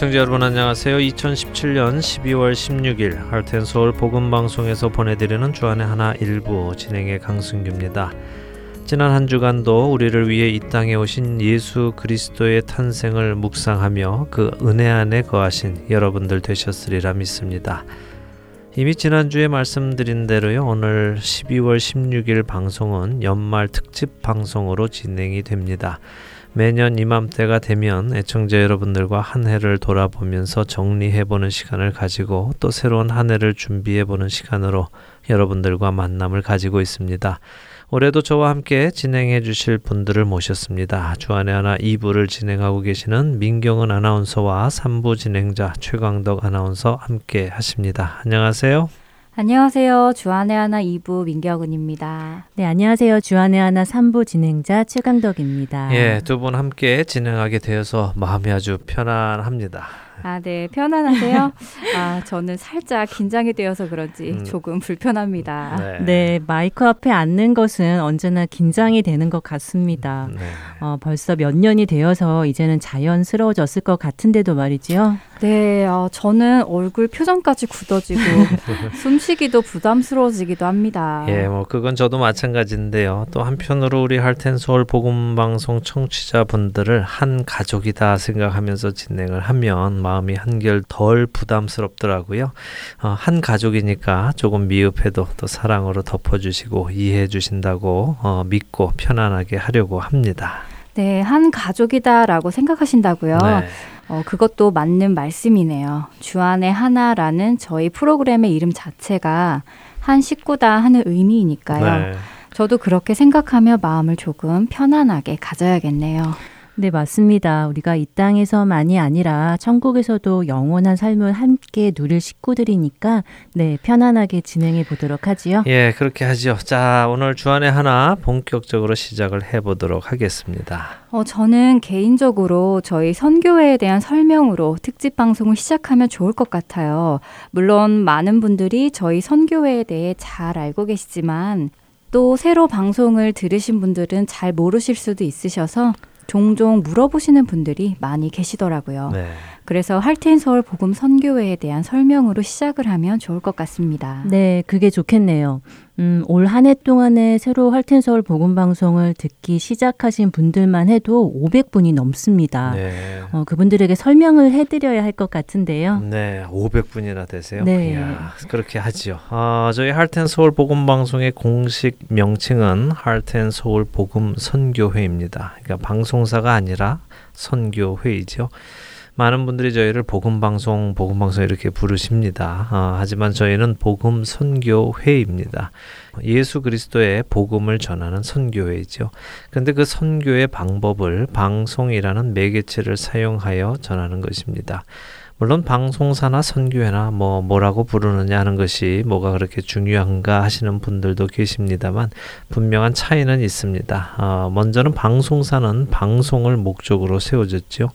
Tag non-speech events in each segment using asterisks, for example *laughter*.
애청자 여러분 안녕하세요. 2017년 12월 16일 할텐 서울 복음 방송에서 보내드리는 주안의 하나 일부 진행의 강승규입니다. 지난 한 주간도 우리를 위해 이 땅에 오신 예수 그리스도의 탄생을 묵상하며 그 은혜 안에 거하신 여러분들 되셨으리라 믿습니다. 이미 지난주에 말씀드린 대로요. 오늘 12월 16일 방송은 연말 특집 방송으로 진행이 됩니다. 매년 이맘때가 되면 애청자 여러분들과 한 해를 돌아보면서 정리해보는 시간을 가지고 또 새로운 한 해를 준비해보는 시간으로 여러분들과 만남을 가지고 있습니다. 올해도 저와 함께 진행해 주실 분들을 모셨습니다. 주안의 하나 2부를 진행하고 계시는 민경은 아나운서와 3부 진행자 최광덕 아나운서 함께 하십니다. 안녕하세요. 안녕하세요. 주안의 하나 2부 민경은입니다. 네, 안녕하세요. 주안의 하나 3부 진행자 최강덕입니다. 예, 두 분 함께 진행하게 되어서 마음이 아주 편안합니다. 아, 네. 편안하세요? *laughs* 아, 저는 살짝 긴장이 되어서 그런지 음. 조금 불편합니다. 네. 네. 마이크 앞에 앉는 것은 언제나 긴장이 되는 것 같습니다. 네. 어, 벌써 몇 년이 되어서 이제는 자연스러워졌을 것 같은데도 말이지요. 네, 어, 저는 얼굴 표정까지 굳어지고 *laughs* 숨쉬기도 부담스러워지기도 합니다. 예, 뭐 그건 저도 마찬가지인데요. 또 한편으로 우리 할텐 서울 복음 방송 청취자분들을 한 가족이다 생각하면서 진행을 하면 마음이 한결 덜 부담스럽더라고요. 어, 한 가족이니까 조금 미흡해도 또 사랑으로 덮어주시고 이해해 주신다고 어, 믿고 편안하게 하려고 합니다. 네, 한 가족이다라고 생각하신다고요. 네. 어, 그것도 맞는 말씀이네요. 주안의 하나라는 저희 프로그램의 이름 자체가 한 식구다 하는 의미이니까요. 네. 저도 그렇게 생각하며 마음을 조금 편안하게 가져야겠네요. 네, 맞습니다. 우리가 이 땅에서만이 아니라 천국에서도 영원한 삶을 함께 누릴 식구들이니까 네, 편안하게 진행해 보도록 하지요. 예, 그렇게 하죠. 자, 오늘 주안의 하나 본격적으로 시작을 해 보도록 하겠습니다. 어, 저는 개인적으로 저희 선교회에 대한 설명으로 특집 방송을 시작하면 좋을 것 같아요. 물론 많은 분들이 저희 선교회에 대해 잘 알고 계시지만 또 새로 방송을 들으신 분들은 잘 모르실 수도 있으셔서 종종 물어보시는 분들이 많이 계시더라고요. 네. 그래서 할텐 서울 복음 선교회에 대한 설명으로 시작을 하면 좋을 것 같습니다. 네, 그게 좋겠네요. 음, 올 한 해 동안에 새로 할텐 서울 복음 방송을 듣기 시작하신 분들만 해도 500분이 넘습니다. 네. 어, 그분들에게 설명을 해드려야 할 것 같은데요. 네, 500분이나 되세요. 네, 이야, 그렇게 하지요. 아, 저희 할텐 서울 복음 방송의 공식 명칭은 할텐 서울 복음 선교회입니다. 그러니까 방송사가 아니라 선교회이죠. 많은 분들이 저희를 복음 방송, 복음 방송 이렇게 부르십니다. 어, 하지만 저희는 복음 선교회입니다. 예수 그리스도의 복음을 전하는 선교회이죠. 근데 그 선교의 방법을 방송이라는 매개체를 사용하여 전하는 것입니다. 물론 방송사나 선교회나 뭐 뭐라고 부르느냐 하는 것이 뭐가 그렇게 중요한가 하시는 분들도 계십니다만 분명한 차이는 있습니다. 어, 먼저는 방송사는 방송을 목적으로 세워졌죠.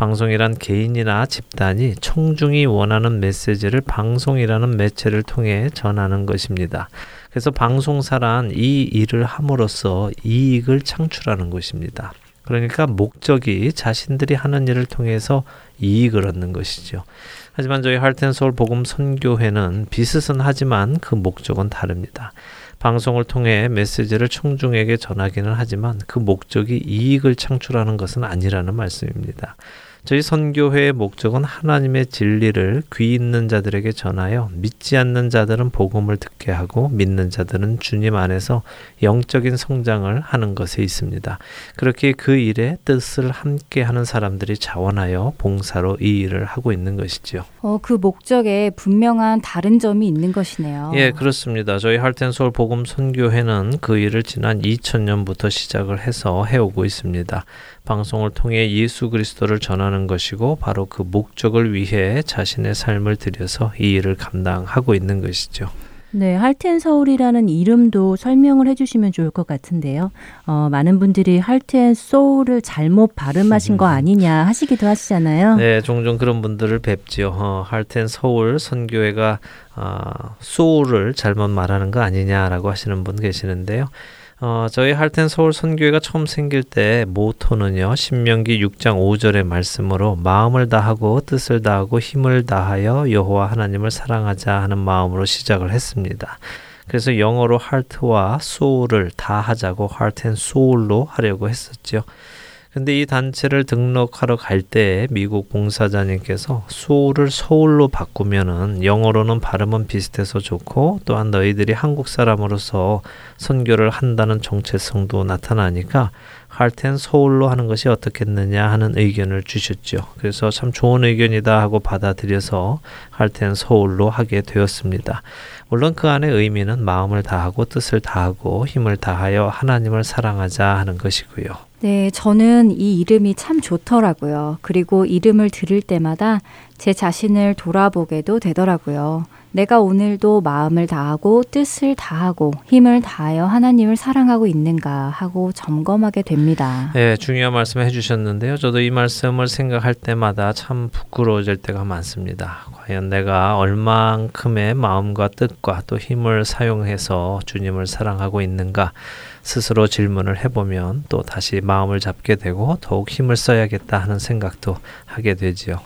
방송이란 개인이나 집단이 청중이 원하는 메시지를 방송이라는 매체를 통해 전하는 것입니다. 그래서 방송사란 이 일을 함으로써 이익을 창출하는 것입니다. 그러니까 목적이 자신들이 하는 일을 통해서 이익을 얻는 것이죠. 하지만 저희 할텐서울 복음 선교회는 비슷은 하지만 그 목적은 다릅니다. 방송을 통해 메시지를 청중에게 전하기는 하지만 그 목적이 이익을 창출하는 것은 아니라는 말씀입니다. 저희 선교회의 목적은 하나님의 진리를 귀 있는 자들에게 전하여 믿지 않는 자들은 복음을 듣게 하고 믿는 자들은 주님 안에서 영적인 성장을 하는 것에 있습니다. 그렇게 그 일에 뜻을 함께 하는 사람들이 자원하여 봉사로 이 일을 하고 있는 것이지요. 어, 그 목적에 분명한 다른 점이 있는 것이네요. 예, 그렇습니다. 저희 할텐 서울 복음 선교회는 그 일을 지난 2000년부터 시작을 해서 해오고 있습니다. 방송을 통해 예수 그리스도를 전하는 것이고 바로 그 목적을 위해 자신의 삶을 들여서 이 일을 감당하고 있는 것이죠. 네, 할텐 서울이라는 이름도 설명을 해주시면 좋을 것 같은데요. 어, 많은 분들이 할텐 소울을 잘못 발음하신 거 아니냐 하시기도 하시잖아요. 네, 종종 그런 분들을 뵙지요. 어, 할텐 서울 선교회가 어, 소울을 잘못 말하는 거 아니냐라고 하시는 분 계시는데요. 어, 저희 할텐 서울 선교회가 처음 생길 때 모토는요. 신명기 6장 5절의 말씀으로 마음을 다하고 뜻을 다하고 힘을 다하여 여호와 하나님을 사랑하자 하는 마음으로 시작을 했습니다. 그래서 영어로 heart와 soul을 다 하자고 heart and soul로 하려고 했었죠. 근데 이 단체를 등록하러 갈 때 미국 봉사자님께서 수호를 서울로 바꾸면은 영어로는 발음은 비슷해서 좋고 또한 너희들이 한국 사람으로서 선교를 한다는 정체성도 나타나니까 할 텐 서울로 하는 것이 어떻겠느냐 하는 의견을 주셨죠. 그래서 참 좋은 의견이다 하고 받아들여서 할 텐 서울로 하게 되었습니다. 물론 그 안에 의미는 마음을 다하고 뜻을 다하고 힘을 다하여 하나님을 사랑하자 하는 것이고요. 네, 저는 이 이름이 참 좋더라고요. 그리고 이름을 들을 때마다 제 자신을 돌아보게도 되더라고요. 내가 오늘도 마음을 다하고 뜻을 다하고 힘을 다하여 하나님을 사랑하고 있는가 하고 점검하게 됩니다. 네, 중요한 말씀 해주셨는데요. 저도 이 말씀을 생각할 때마다 참 부끄러워질 때가 많습니다. 과연 내가 얼만큼의 마음과 뜻과 또 힘을 사용해서 주님을 사랑하고 있는가? 스스로 질문을 해보면 또 다시 마음을 잡게 되고 더욱 힘을 써야겠다 하는 생각도 하게 되지요.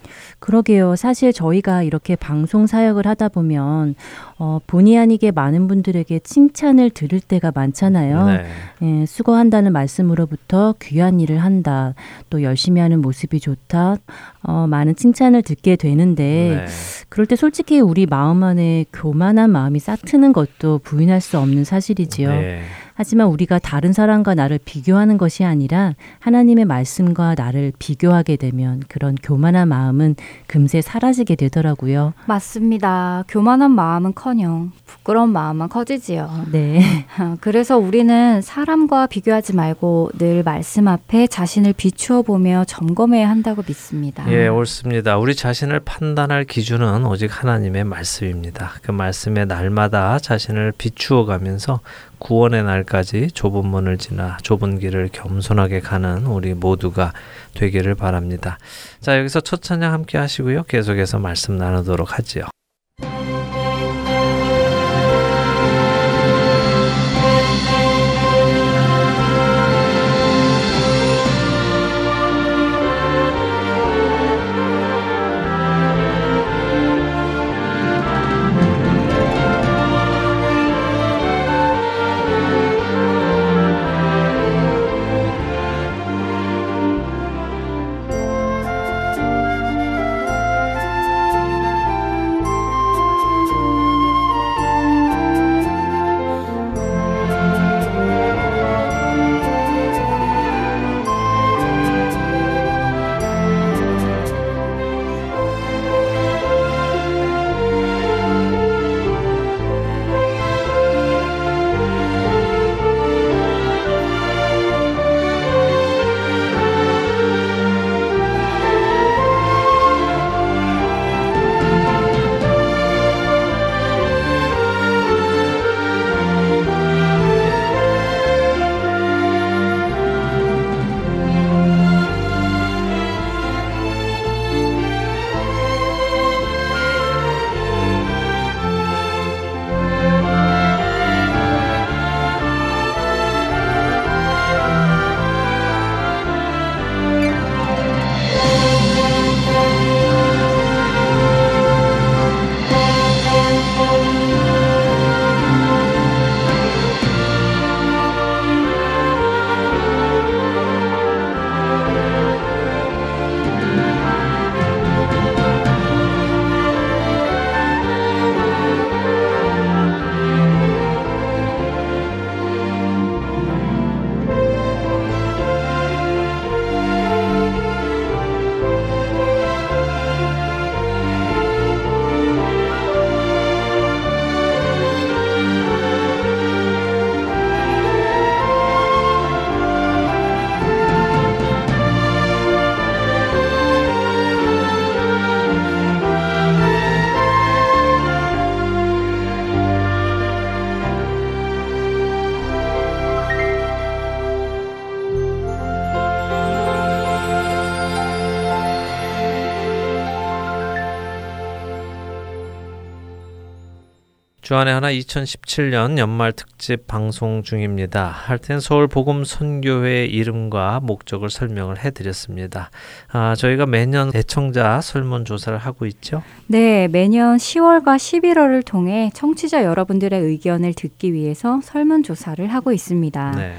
그러게요. 사실 저희가 이렇게 방송 사역을 하다 보면 어, 본의 아니게 많은 분들에게 칭찬을 들을 때가 많잖아요. 네. 예, 수고한다는 말씀으로부터 귀한 일을 한다. 또 열심히 하는 모습이 좋다. 어, 많은 칭찬을 듣게 되는데 네. 그럴 때 솔직히 우리 마음 안에 교만한 마음이 싹트는 것도 부인할 수 없는 사실이지요. 네. 하지만 우리가 다른 사람과 나를 비교하는 것이 아니라 하나님의 말씀과 나를 비교하게 되면 그런 교만한 마음은 금세 사라지게 되더라고요. 맞습니다. 교만한 마음은 커녕 부끄러운 마음만 커지지요. 네. *laughs* 그래서 우리는 사람과 비교하지 말고 늘 말씀 앞에 자신을 비추어 보며 점검해야 한다고 믿습니다. 예, 옳습니다. 우리 자신을 판단할 기준은 오직 하나님의 말씀입니다. 그 말씀에 날마다 자신을 비추어 가면서 구원의 날까지 좁은 문을 지나 좁은 길을 겸손하게 가는 우리 모두가 되기를 바랍니다. 자, 여기서 첫 찬양 함께 하시고요. 계속해서 말씀 나누도록 하지요. 주안의 하나 2017년 연말 특집 방송 중입니다. 할텐 서울 복음 선교회 이름과 목적을 설명을 해드렸습니다. 아, 저희가 매년 대청자 설문 조사를 하고 있죠? 네, 매년 10월과 11월을 통해 청취자 여러분들의 의견을 듣기 위해서 설문 조사를 하고 있습니다. 네.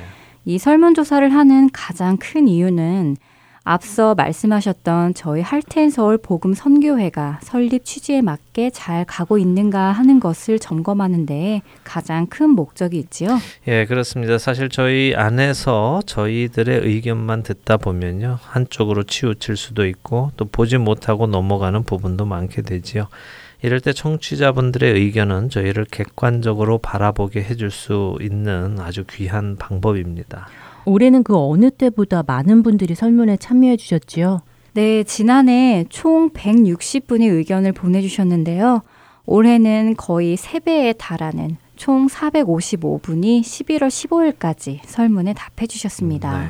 이 설문 조사를 하는 가장 큰 이유는 앞서 말씀하셨던 저희 할텐 서울 복음 선교회가 설립 취지에 맞게 잘 가고 있는가 하는 것을 점검하는 데 가장 큰 목적이 있지요. 예, 그렇습니다. 사실 저희 안에서 저희들의 의견만 듣다 보면요. 한쪽으로 치우칠 수도 있고 또 보지 못하고 넘어가는 부분도 많게 되지요. 이럴 때 청취자분들의 의견은 저희를 객관적으로 바라보게 해줄 수 있는 아주 귀한 방법입니다. 올해는 그 어느 때보다 많은 분들이 설문에 참여해 주셨지요? 네, 지난해 총 160분의 의견을 보내주셨는데요. 올해는 거의 3배에 달하는 총 455분이 11월 15일까지 설문에 답해 주셨습니다. 네.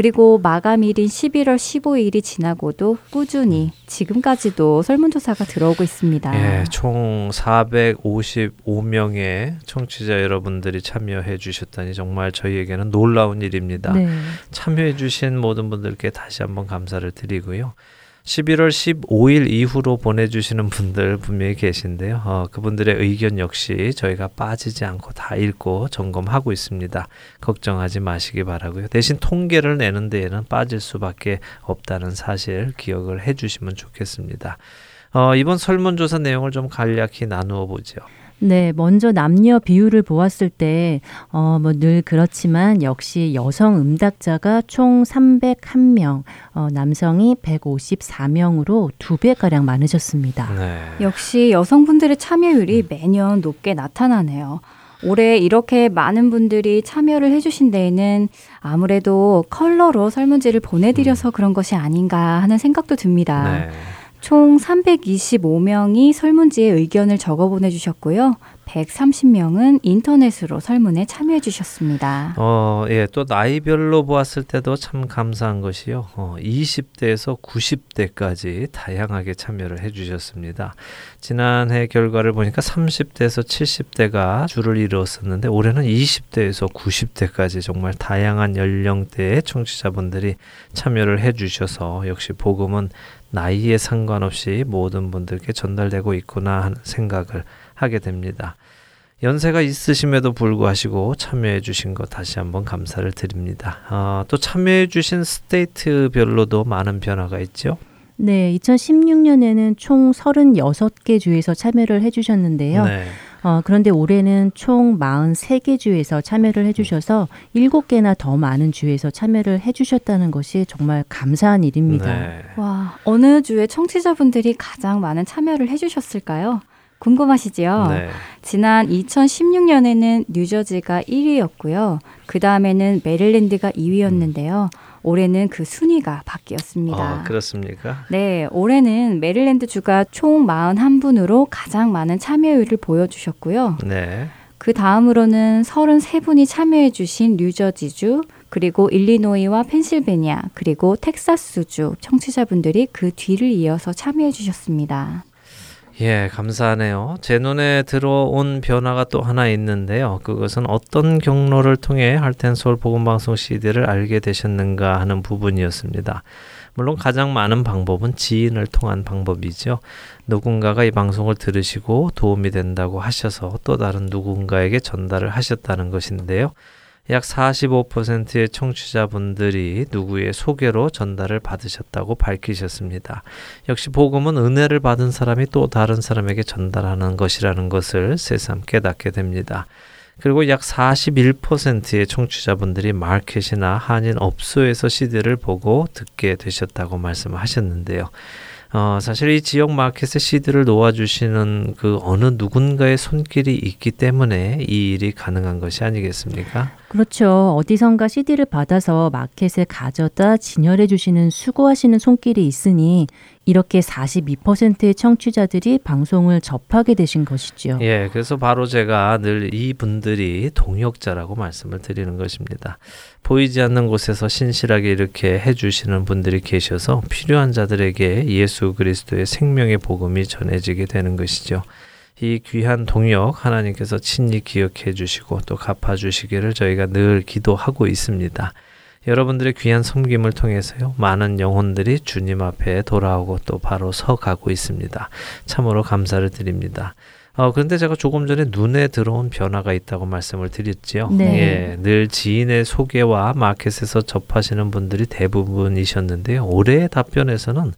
그리고 마감일인 11월 15일이 지나고도 꾸준히 지금까지도 설문조사가 들어오고 있습니다. 예, 총 455명의 청취자 여러분들이 참여해 주셨다니 정말 저희에게는 놀라운 일입니다. 네. 참여해 주신 모든 분들께 다시 한번 감사를 드리고요. 11월 15일 이후로 보내주시는 분들 분명히 계신데요. 어, 그분들의 의견 역시 저희가 빠지지 않고 다 읽고 점검하고 있습니다. 걱정하지 마시기 바라고요. 대신 통계를 내는 데에는 빠질 수밖에 없다는 사실 기억을 해주시면 좋겠습니다. 어, 이번 설문조사 내용을 좀 간략히 나누어 보죠. 네, 먼저 남녀 비율을 보았을 때, 어, 뭐 늘 그렇지만 역시 여성 음닥자가 총 301명, 어, 남성이 154명으로 두 배가량 많으셨습니다. 네. 역시 여성분들의 참여율이 매년 높게 나타나네요. 올해 이렇게 많은 분들이 참여를 해주신 데에는 아무래도 컬러로 설문지를 보내드려서 음. 그런 것이 아닌가 하는 생각도 듭니다. 네. 총 325명이 설문지에 의견을 적어 보내주셨고요. 130명은 인터넷으로 설문에 참여해 주셨습니다. 어, 예, 또 나이별로 보았을 때도 참 감사한 것이요. 어, 20대에서 90대까지 다양하게 참여를 해 주셨습니다. 지난해 결과를 보니까 30대에서 70대가 주를 이루었었는데 올해는 20대에서 90대까지 정말 다양한 연령대의 청취자분들이 참여를 해 주셔서 역시 복음은 나이에 상관없이 모든 분들께 전달되고 있구나 하는 생각을 하게 됩니다. 연세가 있으심에도 불구하시고 참여해 주신 것 다시 한번 감사를 드립니다. 어, 또 참여해 주신 스테이트별로도 많은 변화가 있죠. 네, 2016년에는 총 36개 주에서 참여를 해 주셨는데요. 네. 어, 그런데 올해는 총 43개 주에서 참여를 해주셔서 7개나 더 많은 주에서 참여를 해주셨다는 것이 정말 감사한 일입니다. 네. 와, 어느 주에 청취자분들이 가장 많은 참여를 해주셨을까요? 궁금하시지요? 네. 지난 2016년에는 뉴저지가 1위였고요. 그 다음에는 메릴랜드가 2위였는데요. 음. 올해는 그 순위가 바뀌었습니다. 아, 그렇습니까? 네, 올해는 메릴랜드 주가 총 41분으로 가장 많은 참여율을 보여주셨고요. 네. 그 다음으로는 33분이 참여해 주신 뉴저지주, 그리고 일리노이와 펜실베니아, 그리고 텍사스주 청취자분들이 그 뒤를 이어서 참여해 주셨습니다. 예, 감사하네요. 제 눈에 들어온 변화가 또 하나 있는데요. 그것은 어떤 경로를 통해 할텐 서울 복음 방송 CD를 알게 되셨는가 하는 부분이었습니다. 물론 가장 많은 방법은 지인을 통한 방법이죠. 누군가가 이 방송을 들으시고 도움이 된다고 하셔서 또 다른 누군가에게 전달을 하셨다는 것인데요. 약 45%의 청취자분들이 누구의 소개로 전달을 받으셨다고 밝히셨습니다. 역시 복음은 은혜를 받은 사람이 또 다른 사람에게 전달하는 것이라는 것을 새삼 깨닫게 됩니다. 그리고 약 41%의 청취자분들이 마켓이나 한인 업소에서 CD를 보고 듣게 되셨다고 말씀하셨는데요. 어, 사실 이 지역 마켓에 시드를 놓아주시는 그 어느 누군가의 손길이 있기 때문에 이 일이 가능한 것이 아니겠습니까? 그렇죠. 어디선가 CD를 받아서 마켓에 가져다 진열해 주시는 수고하시는 손길이 있으니 이렇게 42%의 청취자들이 방송을 접하게 되신 것이죠. 예, 그래서 바로 제가 늘 이분들이 동역자라고 말씀을 드리는 것입니다. 보이지 않는 곳에서 신실하게 이렇게 해주시는 분들이 계셔서 필요한 자들에게 예수 그리스도의 생명의 복음이 전해지게 되는 것이죠. 이 귀한 동역 하나님께서 친히 기억해 주시고 또 갚아 주시기를 저희가 늘 기도하고 있습니다. 여러분들의 귀한 섬김을 통해서요, 많은 영혼들이 주님 앞에 돌아오고 또 바로 서 가고 있습니다. 참으로 감사를 드립니다. 어, 그런데 제가 조금 전에 눈에 들어온 변화가 있다고 말씀을 드렸지요. 네. 예, 늘 지인의 소개와 마켓에서 접하시는 분들이 대부분이셨는데요. 올해의 답변에서는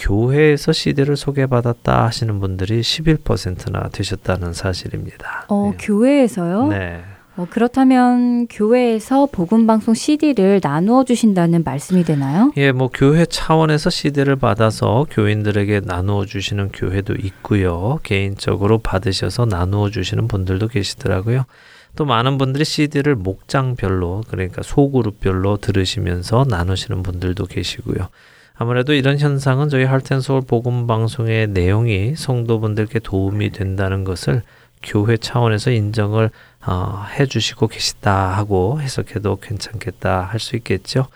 교회에서 CD를 소개받았다 하시는 분들이 11%나 되셨다는 사실입니다. 어, 네. 교회에서요? 네. 어, 그렇다면 교회에서 복음 방송 CD를 나누어 주신다는 말씀이 되나요? 예, 뭐 교회 차원에서 CD를 받아서 교인들에게 나누어 주시는 교회도 있고요. 개인적으로 받으셔서 나누어 주시는 분들도 계시더라고요. 또 많은 분들이 CD를 목장별로 그러니까 소그룹별로 들으시면서 나누시는 분들도 계시고요. 아무래도 이런 현상은 저희 할텐서울 복음 방송의 내용이 성도분들께 도움이 된다는 것을 교회 차원에서 인정을 어, 해주시고 계시다 하고 해석해도 괜찮겠다 할 수 있겠죠.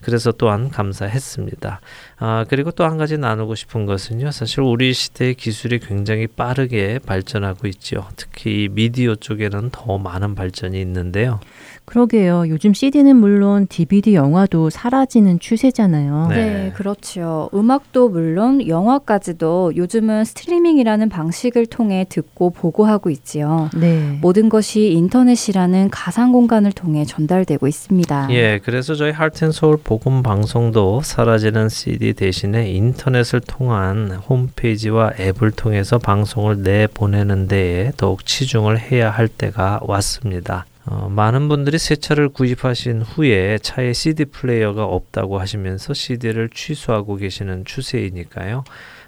그래서 또한 감사했습니다. 아, 그리고 또 한 가지 나누고 싶은 것은요. 사실 우리 시대의 기술이 굉장히 빠르게 발전하고 있죠. 특히 미디어 쪽에는 더 많은 발전이 있는데요. 그러게요. 요즘 CD는 물론 DVD 영화도 사라지는 추세잖아요. 네, 네 그렇죠. 음악도 물론 영화까지도 요즘은 스트리밍이라는 방식을 통해 듣고 보고 하고 있지요. 네. 모든 것이 인터넷이라는 가상 공간을 통해 전달되고 있습니다. 예, 그래서 저희 할텐서울 복음 방송도 사라지는 CD 대신에 인터넷을 통한 홈페이지와 앱을 통해서 방송을 내보내는 데에 더욱 치중을 해야 할 때가 왔습니다. 어, 많은 분들이 새 차를 구입하신 후에 차에 CD 플레이어가 없다고 하시면서 CD를 취소하고 계시는 추세이니까요.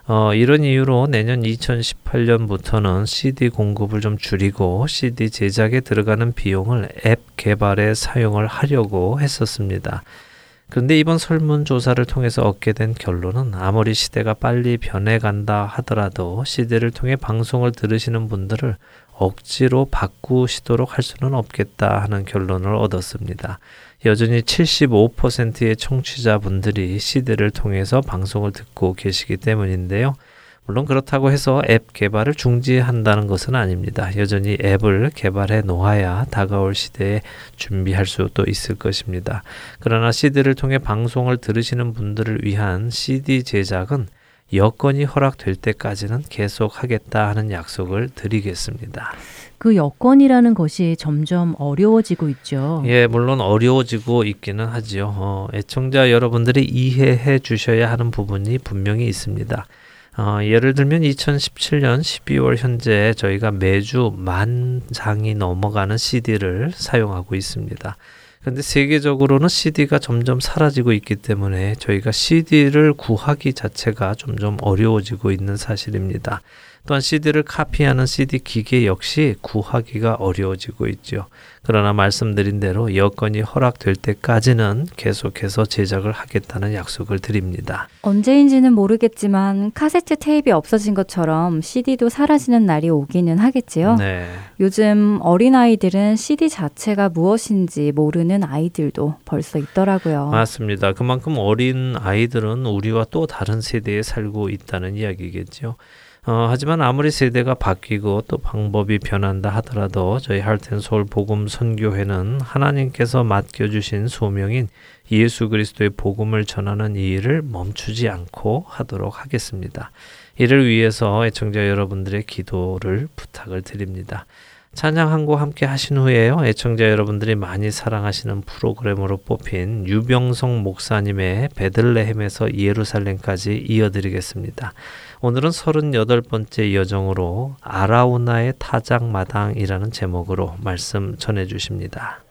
어, 이런 이유로 내년 2018년부터는 CD 공급을 좀 줄이고 CD 제작에 들어가는 비용을 앱 개발에 사용을 하려고 했었습니다. 그런데 이번 설문조사를 통해서 얻게 된 결론은 아무리 시대가 빨리 변해간다 하더라도 CD를 통해 방송을 들으시는 분들을 억지로 바꾸시도록 할 수는 없겠다 하는 결론을 얻었습니다. 여전히 75%의 청취자분들이 CD를 통해서 방송을 듣고 계시기 때문인데요. 물론 그렇다고 해서 앱 개발을 중지한다는 것은 아닙니다. 여전히 앱을 개발해 놓아야 다가올 시대에 준비할 수도 있을 것입니다. 그러나 CD를 통해 방송을 들으시는 분들을 위한 CD 제작은 여건이 허락될 때까지는 계속 하겠다 하는 약속을 드리겠습니다. 그 여건이라는 것이 점점 어려워지고 있죠. 예, 물론 어려워지고 있기는 하지요. 어, 애청자 여러분들이 이해해 주셔야 하는 부분이 분명히 있습니다. 어, 예를 들면 2017년 12월 현재 저희가 매주 만 장이 넘어가는 CD를 사용하고 있습니다. 근데 세계적으로는 CD가 점점 사라지고 있기 때문에 저희가 CD를 구하기 자체가 점점 어려워지고 있는 사실입니다. 또한 CD를 카피하는 CD 기계 역시 구하기가 어려워지고 있죠. 그러나 말씀드린 대로 여건이 허락될 때까지는 계속해서 제작을 하겠다는 약속을 드립니다. 언제인지는 모르겠지만 카세트 테이프 없어진 것처럼 CD도 사라지는 날이 오기는 하겠지요. 네. 요즘 어린아이들은 CD 자체가 무엇인지 모르는 아이들도 벌써 있더라고요. 맞습니다. 그만큼 어린 아이들은 우리와 또 다른 세대에 살고 있다는 이야기겠죠. 어, 하지만 아무리 세대가 바뀌고 또 방법이 변한다 하더라도 저희 할텐 서울 복음 선교회는 하나님께서 맡겨 주신 소명인 예수 그리스도의 복음을 전하는 이 일을 멈추지 않고 하도록 하겠습니다. 이를 위해서 애청자 여러분들의 기도를 부탁을 드립니다. 찬양 한 곡 함께 하신 후에요. 애청자 여러분들이 많이 사랑하시는 프로그램으로 뽑힌 유병성 목사님의 베들레헴에서 예루살렘까지 이어드리겠습니다. 오늘은 38번째 여정으로 아라우나의 타작마당이라는 제목으로 말씀 전해 주십니다.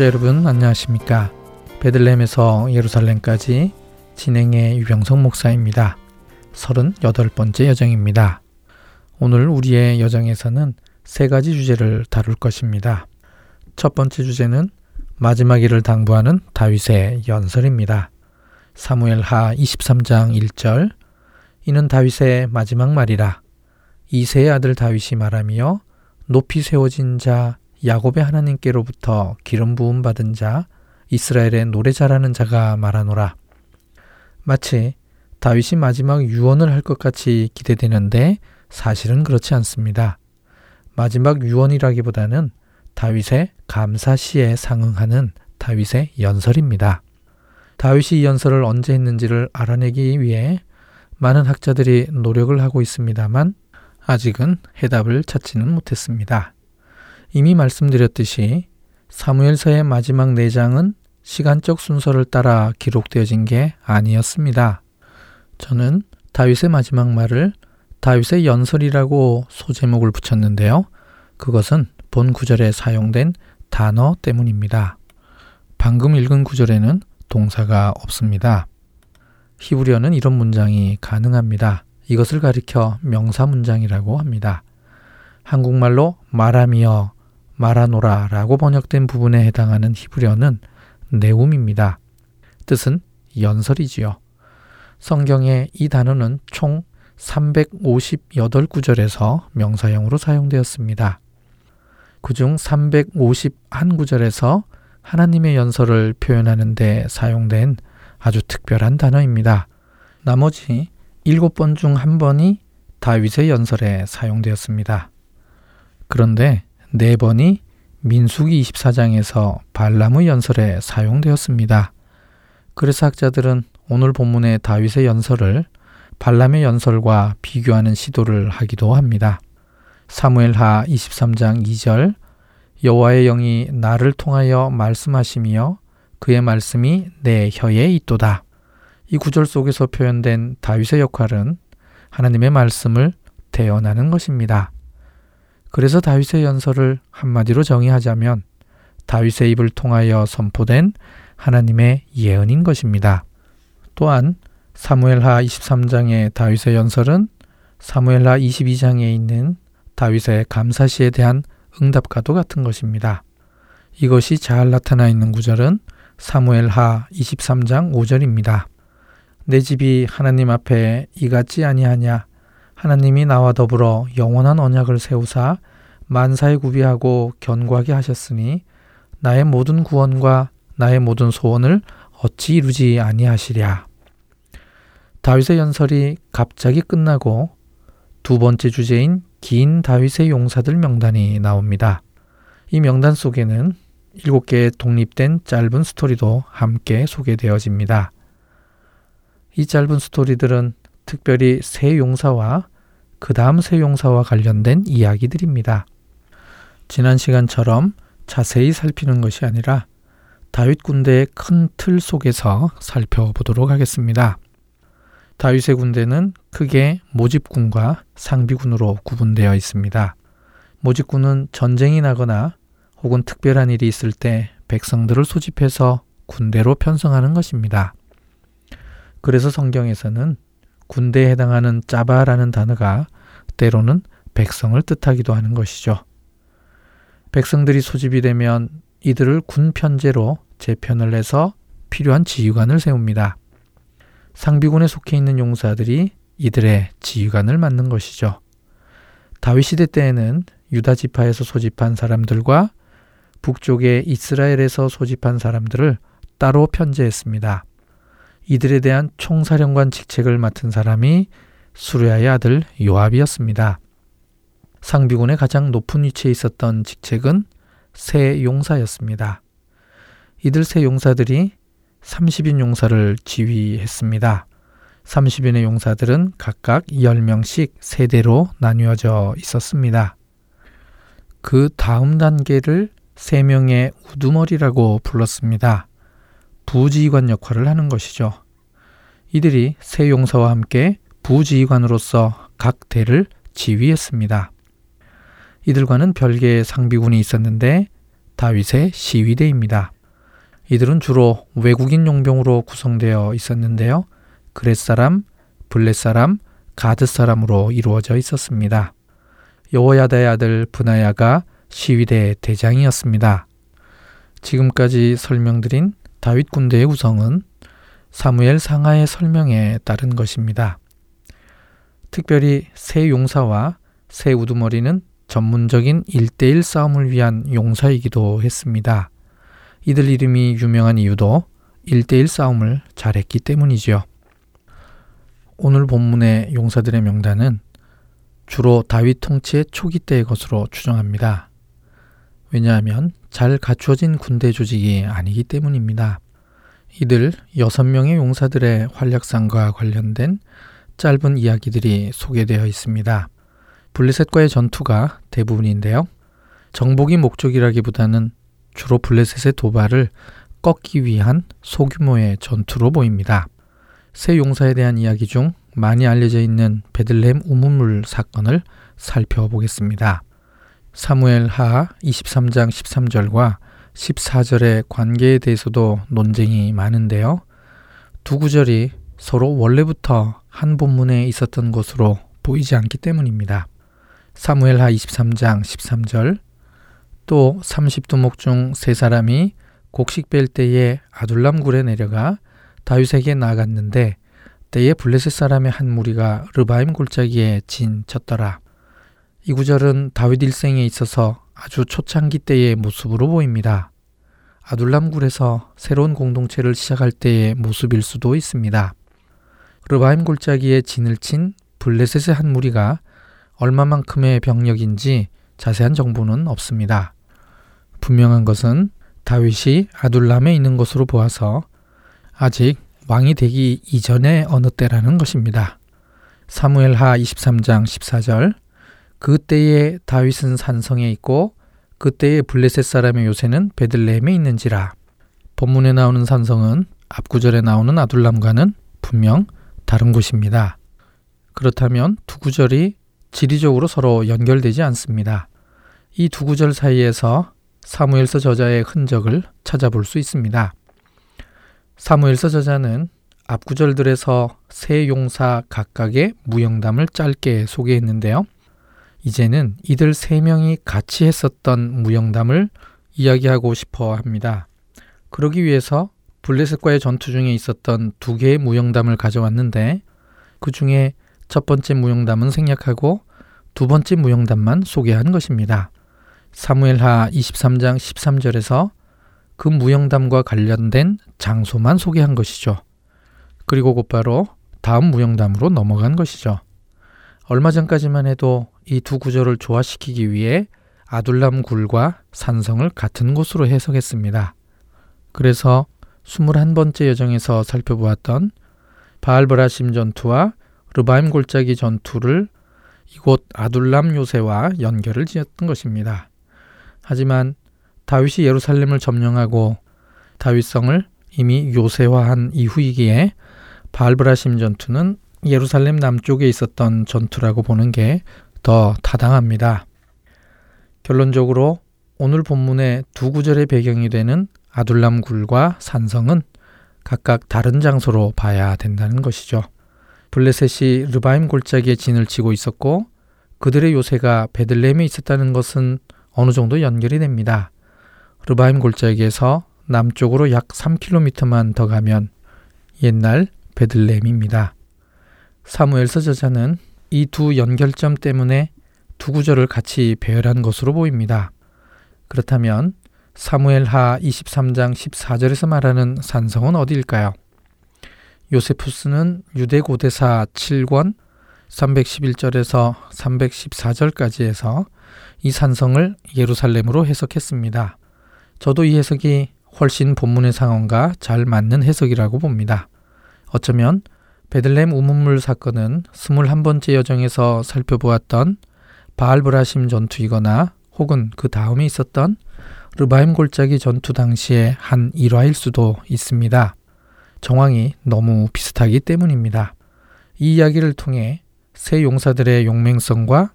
청취자 여러분 안녕하십니까? 베들레헴에서 예루살렘까지 진행의 유병성 목사입니다. 38번째 여정입니다. 오늘 우리의 여정에서는 세 가지 주제를 다룰 것입니다. 첫 번째 주제는 마지막 일을 당부하는 다윗의 연설입니다. 사무엘하 23장 1절 이는 다윗의 마지막 말이라 이세의 아들 다윗이 말하며 높이 세워진 자 야곱의 하나님께로부터 기름 부음 받은 자 이스라엘의 노래 잘하는 자가 말하노라. 마치 다윗이 마지막 유언을 할 것 같이 기대되는데 사실은 그렇지 않습니다. 마지막 유언이라기보다는 다윗의 감사시에 상응하는 다윗의 연설입니다. 다윗이 이 연설을 언제 했는지를 알아내기 위해 많은 학자들이 노력을 하고 있습니다만 아직은 해답을 찾지는 못했습니다. 이미 말씀드렸듯이 사무엘서의 마지막 4장은 시간적 순서를 따라 기록되어진 게 아니었습니다. 저는 다윗의 마지막 말을 다윗의 연설이라고 소제목을 붙였는데요. 그것은 본 구절에 사용된 단어 때문입니다. 방금 읽은 구절에는 동사가 없습니다. 히브리어는 이런 문장이 가능합니다. 이것을 가리켜 명사 문장이라고 합니다. 한국말로 말하며 말하노라 라고 번역된 부분에 해당하는 히브리어는 네움입니다. 뜻은 연설이지요. 성경에 이 단어는 총 358구절에서 명사형으로 사용되었습니다. 그중 351구절에서 하나님의 연설을 표현하는 데 사용된 아주 특별한 단어입니다. 나머지 7번 중 한 번이 다윗의 연설에 사용되었습니다. 그런데 네 번이 민수기 24장에서 발람의 연설에 사용되었습니다. 그래서 학자들은 오늘 본문의 다윗의 연설을 발람의 연설과 비교하는 시도를 하기도 합니다. 사무엘하 23장 2절 여호와의 영이 나를 통하여 말씀하시며 그의 말씀이 내 혀에 있도다. 이 구절 속에서 표현된 다윗의 역할은 하나님의 말씀을 대언하는 것입니다. 그래서 다윗의 연설을 한마디로 정의하자면 다윗의 입을 통하여 선포된 하나님의 예언인 것입니다. 또한 사무엘하 23장의 다윗의 연설은 사무엘하 22장에 있는 다윗의 감사시에 대한 응답과도 같은 것입니다. 이것이 잘 나타나 있는 구절은 사무엘하 23장 5절입니다. 내 집이 하나님 앞에 이같지 아니하냐 하나님이 나와 더불어 영원한 언약을 세우사 만사에 구비하고 견고하게 하셨으니 나의 모든 구원과 나의 모든 소원을 어찌 이루지 아니하시랴. 다윗의 연설이 갑자기 끝나고 두 번째 주제인 긴 다윗의 용사들 명단이 나옵니다. 이 명단 속에는 일곱 개의 독립된 짧은 스토리도 함께 소개되어집니다. 이 짧은 스토리들은 특별히 세 용사와 그 다음 세 용사와 관련된 이야기들입니다. 지난 시간처럼 자세히 살피는 것이 아니라 다윗 군대의 큰 틀 속에서 살펴보도록 하겠습니다. 다윗의 군대는 크게 모집군과 상비군으로 구분되어 있습니다. 모집군은 전쟁이 나거나 혹은 특별한 일이 있을 때 백성들을 소집해서 군대로 편성하는 것입니다. 그래서 성경에서는 군대에 해당하는 짜바라는 단어가 때로는 백성을 뜻하기도 하는 것이죠. 백성들이 소집이 되면 이들을 군 편제로 재편을 해서 필요한 지휘관을 세웁니다. 상비군에 속해 있는 용사들이 이들의 지휘관을 맡는 것이죠. 다윗 시대 때에는 유다 지파에서 소집한 사람들과 북쪽의 이스라엘에서 소집한 사람들을 따로 편제했습니다. 이들에 대한 총사령관 직책을 맡은 사람이 수르야의 아들 요압이었습니다. 상비군의 가장 높은 위치에 있었던 직책은 세 용사였습니다. 이들 세 용사들이 30인 용사를 지휘했습니다. 30인의 용사들은 각각 10명씩 세대로 나뉘어져 있었습니다. 그 다음 단계를 3명의 우두머리라고 불렀습니다. 부지휘관 역할을 하는 것이죠. 이들이 세 용사와 함께 부지휘관으로서 각 대를 지휘했습니다. 이들과는 별개의 상비군이 있었는데 다윗의 시위대입니다. 이들은 주로 외국인 용병으로 구성되어 있었는데요. 그렛 사람, 블렛 사람, 가드 사람으로 이루어져 있었습니다. 여호야다의 아들 분하야가 시위대 대장이었습니다. 지금까지 설명드린 다윗 군대의 구성은 사무엘 상하의 설명에 따른 것입니다. 특별히 새 용사와 새 우두머리는 전문적인 일대일 싸움을 위한 용사이기도 했습니다. 이들 이름이 유명한 이유도 일대일 싸움을 잘했기 때문이지요. 오늘 본문의 용사들의 명단은 주로 다윗 통치의 초기 때의 것으로 추정합니다. 왜냐하면 잘 갖추어진 군대 조직이 아니기 때문입니다. 이들 6명의 용사들의 활약상과 관련된 짧은 이야기들이 소개되어 있습니다. 블레셋과의 전투가 대부분인데요. 정복이 목적이라기보다는 주로 블레셋의 도발을 꺾기 위한 소규모의 전투로 보입니다. 새 용사에 대한 이야기 중 많이 알려져 있는 베들레헴 우문물 사건을 살펴보겠습니다. 사무엘 하 23장 13절과 14절의 관계에 대해서도 논쟁이 많은데요. 두 구절이 서로 원래부터 한 본문에 있었던 것으로 보이지 않기 때문입니다. 사무엘 하 23장 13절 또 30두목 중 세 사람이 곡식 뺄 때에 아둘람 굴에 내려가 다윗에게 나아갔는데 때에 블레셋 사람의 한 무리가 르바임 골짜기에 진 쳤더라. 이 구절은 다윗 일생에 있어서 아주 초창기 때의 모습으로 보입니다. 아둘람굴에서 새로운 공동체를 시작할 때의 모습일 수도 있습니다. 르바임 골짜기에 진을 친 블레셋의 한 무리가 얼마만큼의 병력인지 자세한 정보는 없습니다. 분명한 것은 다윗이 아둘람에 있는 것으로 보아서 아직 왕이 되기 이전의 어느 때라는 것입니다. 사무엘 하 23장 14절 그때에 다윗은 산성에 있고 그때의 블레셋 사람의 요새는 베들레헴에 있는지라. 본문에 나오는 산성은 앞구절에 나오는 아둘람과는 분명 다른 곳입니다. 그렇다면 두 구절이 지리적으로 서로 연결되지 않습니다. 이 두 구절 사이에서 사무엘서 저자의 흔적을 찾아볼 수 있습니다. 사무엘서 저자는 앞구절들에서 세 용사 각각의 무용담을 짧게 소개했는데요. 이제는 이들 세 명이 같이 했었던 무용담을 이야기하고 싶어 합니다. 그러기 위해서 블레셋과의 전투 중에 있었던 두 개의 무용담을 가져왔는데 그 중에 첫 번째 무용담은 생략하고 두 번째 무용담만 소개한 것입니다. 사무엘하 23장 13절에서 그 무용담과 관련된 장소만 소개한 것이죠. 그리고 곧바로 다음 무용담으로 넘어간 것이죠. 얼마 전까지만 해도 이 두 구절을 조화시키기 위해 아둘람 굴과 산성을 같은 곳으로 해석했습니다. 그래서 21번째 여정에서 살펴보았던 바알브라심 전투와 르바임 골짜기 전투를 이곳 아둘람 요새와 연결을 지었던 것입니다. 하지만 다윗이 예루살렘을 점령하고 다윗성을 이미 요새화한 이후이기에 바알브라심 전투는 예루살렘 남쪽에 있었던 전투라고 보는 게 더 타당합니다. 결론적으로 오늘 본문의 두 구절의 배경이 되는 아둘람 굴과 산성은 각각 다른 장소로 봐야 된다는 것이죠. 블레셋이 르바임 골짜기에 진을 치고 있었고 그들의 요새가 베들레헴에 있었다는 것은 어느 정도 연결이 됩니다. 르바임 골짜기에서 남쪽으로 약 3km만 더 가면 옛날 베들레헴입니다. 사무엘서 저자는 이 두 연결점 때문에 두 구절을 같이 배열한 것으로 보입니다. 그렇다면 사무엘하 23장 14절에서 말하는 산성은 어디일까요? 요세푸스는 유대 고대사 7권 311절에서 314절까지 해서 이 산성을 예루살렘으로 해석했습니다. 저도 이 해석이 훨씬 본문의 상황과 잘 맞는 해석이라고 봅니다. 어쩌면 베들렘 우문물 사건은 21번째 여정에서 살펴보았던 바알브라심 전투이거나 혹은 그 다음에 있었던 르바임 골짜기 전투 당시의 한 일화일 수도 있습니다. 정황이 너무 비슷하기 때문입니다. 이 이야기를 통해 새 용사들의 용맹성과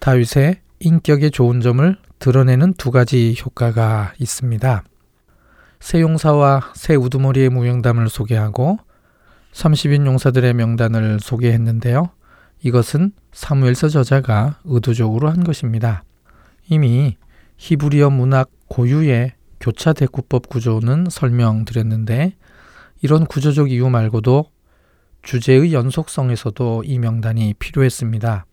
다윗의 인격의 좋은 점을 드러내는 두 가지 효과가 있습니다. 새 용사와 새 우두머리의 무용담을 소개하고 30인 용사들의 명단을 소개했는데요. 이것은 사무엘서 저자가 의도적으로 한 것입니다. 이미 히브리어 문학 고유의 교차 대구법 구조는 설명드렸는데 이런 구조적 이유 말고도 주제의 연속성에서도 이 명단이 필요했습니다.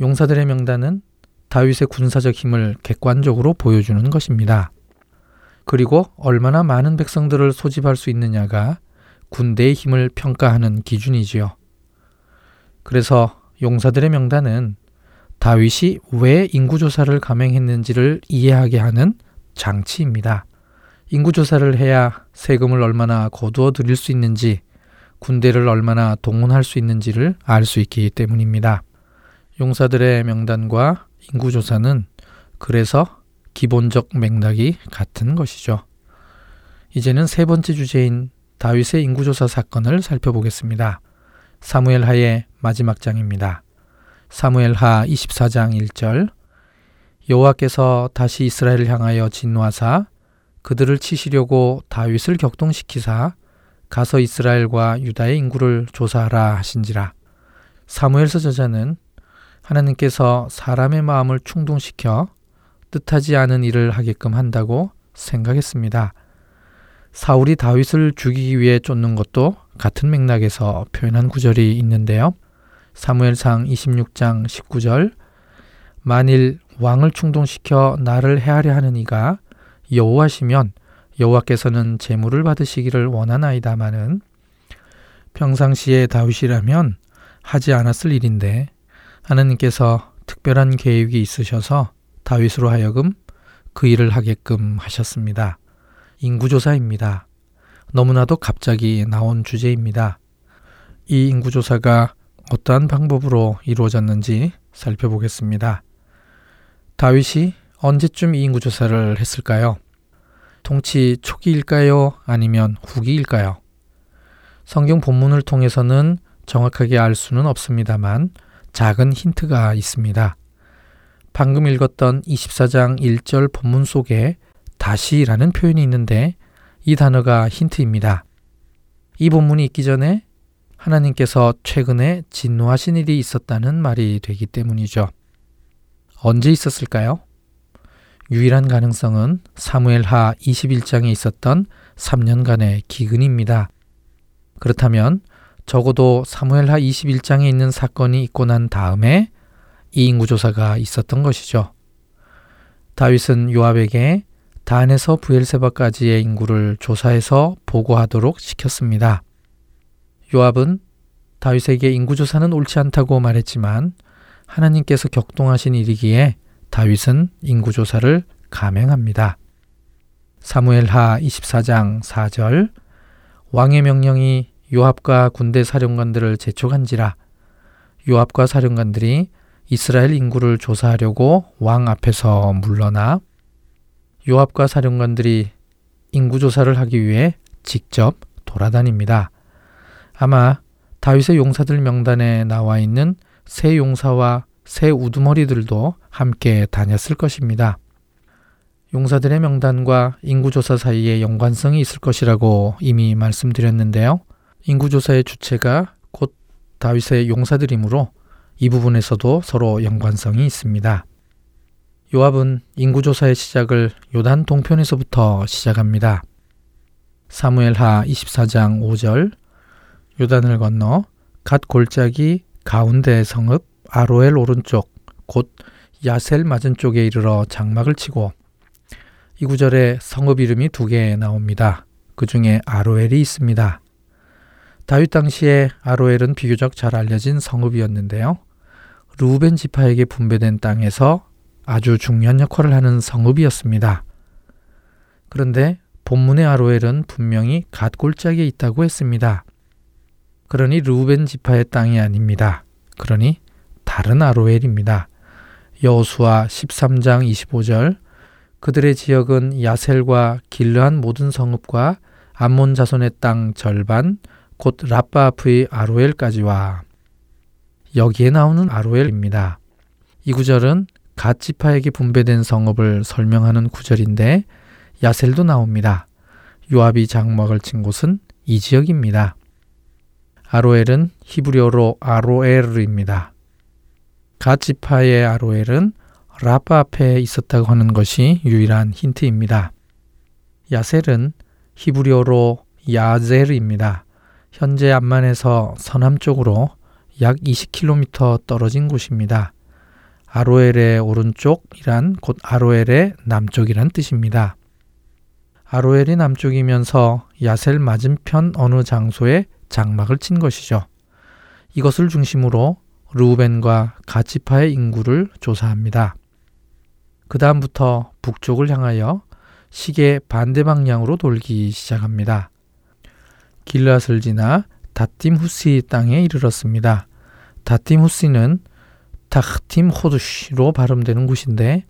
용사들의 명단은 다윗의 군사적 힘을 객관적으로 보여주는 것입니다. 그리고 얼마나 많은 백성들을 소집할 수 있느냐가 군대의 힘을 평가하는 기준이지요. 그래서 용사들의 명단은 다윗이 왜 인구조사를 감행했는지를 이해하게 하는 장치입니다. 인구조사를 해야 세금을 얼마나 거두어 드릴 수 있는지, 군대를 얼마나 동원할 수 있는지를 알 수 있기 때문입니다. 용사들의 명단과 인구조사는 그래서 기본적 맥락이 같은 것이죠. 이제는 세 번째 주제인 다윗의 인구조사 사건을 살펴보겠습니다. 사무엘 하의 마지막 장입니다. 사무엘 하 24장 1절 여호와께서 다시 이스라엘을 향하여 진노하사 그들을 치시려고 다윗을 격동시키사 가서 이스라엘과 유다의 인구를 조사하라 하신지라. 사무엘서 저자는 하나님께서 사람의 마음을 충동시켜 뜻하지 않은 일을 하게끔 한다고 생각했습니다. 사울이 다윗을 죽이기 위해 쫓는 것도 같은 맥락에서 표현한 구절이 있는데요. 사무엘상 26장 19절 만일 왕을 충동시켜 나를 해하려 하는 이가 여호와시면 여호와께서는 재물을 받으시기를 원하나이다마는 평상시에 다윗이라면 하지 않았을 일인데 하나님께서 특별한 계획이 있으셔서 다윗으로 하여금 그 일을 하게끔 하셨습니다. 인구조사입니다. 너무나도 갑자기 나온 주제입니다. 이 인구조사가 어떠한 방법으로 이루어졌는지 살펴보겠습니다. 다윗이 언제쯤 이 인구조사를 했을까요? 통치 초기일까요? 아니면 후기일까요? 성경 본문을 통해서는 정확하게 알 수는 없습니다만 작은 힌트가 있습니다. 방금 읽었던 24장 1절 본문 속에 다시라는 표현이 있는데 이 단어가 힌트입니다. 이 본문이 있기 전에 하나님께서 최근에 진노하신 일이 있었다는 말이 되기 때문이죠. 언제 있었을까요? 유일한 가능성은 사무엘하 21장에 있었던 3년간의 기근입니다. 그렇다면 적어도 사무엘하 21장에 있는 사건이 있고 난 다음에 이 인구조사가 있었던 것이죠. 다윗은 요압에게 단에서 부엘세바까지의 인구를 조사해서 보고하도록 시켰습니다. 요압은 다윗에게 인구 조사는 옳지 않다고 말했지만 하나님께서 격동하신 일이기에 다윗은 인구 조사를 감행합니다. 사무엘하 24장 4절 왕의 명령이 요압과 군대 사령관들을 재촉한지라 요압과 사령관들이 이스라엘 인구를 조사하려고 왕 앞에서 물러나 요압과 사령관들이 인구 조사를 하기 위해 직접 돌아다닙니다. 아마 다윗의 용사들 명단에 나와 있는 새 용사와 새 우두머리들도 함께 다녔을 것입니다. 용사들의 명단과 인구조사 사이에 연관성이 있을 것이라고 이미 말씀드렸는데요. 인구조사의 주체가 곧 다윗의 용사들이므로 이 부분에서도 서로 연관성이 있습니다. 요압은 인구조사의 시작을 요단 동편에서부터 시작합니다. 사무엘하 24장 5절 요단을 건너 갓 골짜기 가운데 성읍 아로엘 오른쪽 곧 야셀 맞은 쪽에 이르러 장막을 치고 이 구절에 성읍 이름이 두 개 나옵니다. 그 중에 아로엘이 있습니다. 다윗 당시에 아로엘은 비교적 잘 알려진 성읍이었는데요. 루벤 지파에게 분배된 땅에서 아주 중요한 역할을 하는 성읍이었습니다. 그런데 본문의 아로엘은 분명히 갓 골짜기에 있다고 했습니다. 그러니 루벤 지파의 땅이 아닙니다. 그러니 다른 아로엘입니다. 여호수아 13장 25절 그들의 지역은 야셀과 길르한 모든 성읍과 암몬 자손의 땅 절반 곧 라빠 앞의 아로엘까지와 여기에 나오는 아로엘입니다. 이 구절은 갓 지파에게 분배된 성읍을 설명하는 구절인데 야셀도 나옵니다. 요압이 장막을 친 곳은 이 지역입니다. 아로엘은 히브리어로 아로엘입니다. 갓 지파의 아로엘은 라파 앞에 있었다고 하는 것이 유일한 힌트입니다. 야셀은 히브리어로 야젤입니다. 현재 암만에서 서남쪽으로 약 20km 떨어진 곳입니다. 아로엘의 오른쪽이란 곧 아로엘의 남쪽이란 뜻입니다. 아로엘이 남쪽이면서 야셀 맞은편 어느 장소에 장막을 친 것이죠. 이것을 중심으로 루벤과 가치파의 인구를 조사합니다. 그 다음부터 북쪽을 향하여 시계 반대 방향으로 돌기 시작합니다. 길라스를 지나 다팀 후시 땅에 이르렀습니다. 다팀 후시는 타흐팀 호두시로 발음되는 곳인데